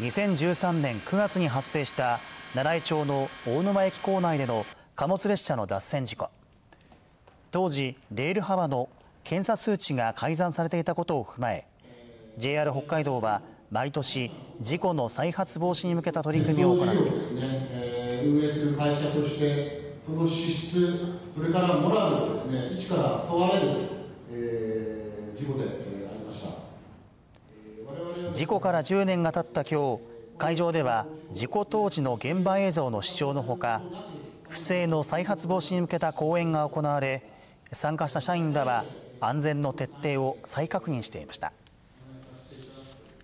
2013年9月に発生した奈良井町の大沼駅構内での貨物列車の脱線事故。当時レール幅の検査数値が改ざんされていたことを踏まえ JR 北海道は毎年事故の再発防止に向けた取り組みを行っています、ね、運営する会社としてその資質それからモラルをですね一から問われる、えー、事故で、えー、ありました事故から10年が経った今日会場では事故当時の現場映像の視聴のほか不正の再発防止に向けた講演が行われ参加した社員らは安全の徹底を再確認していました。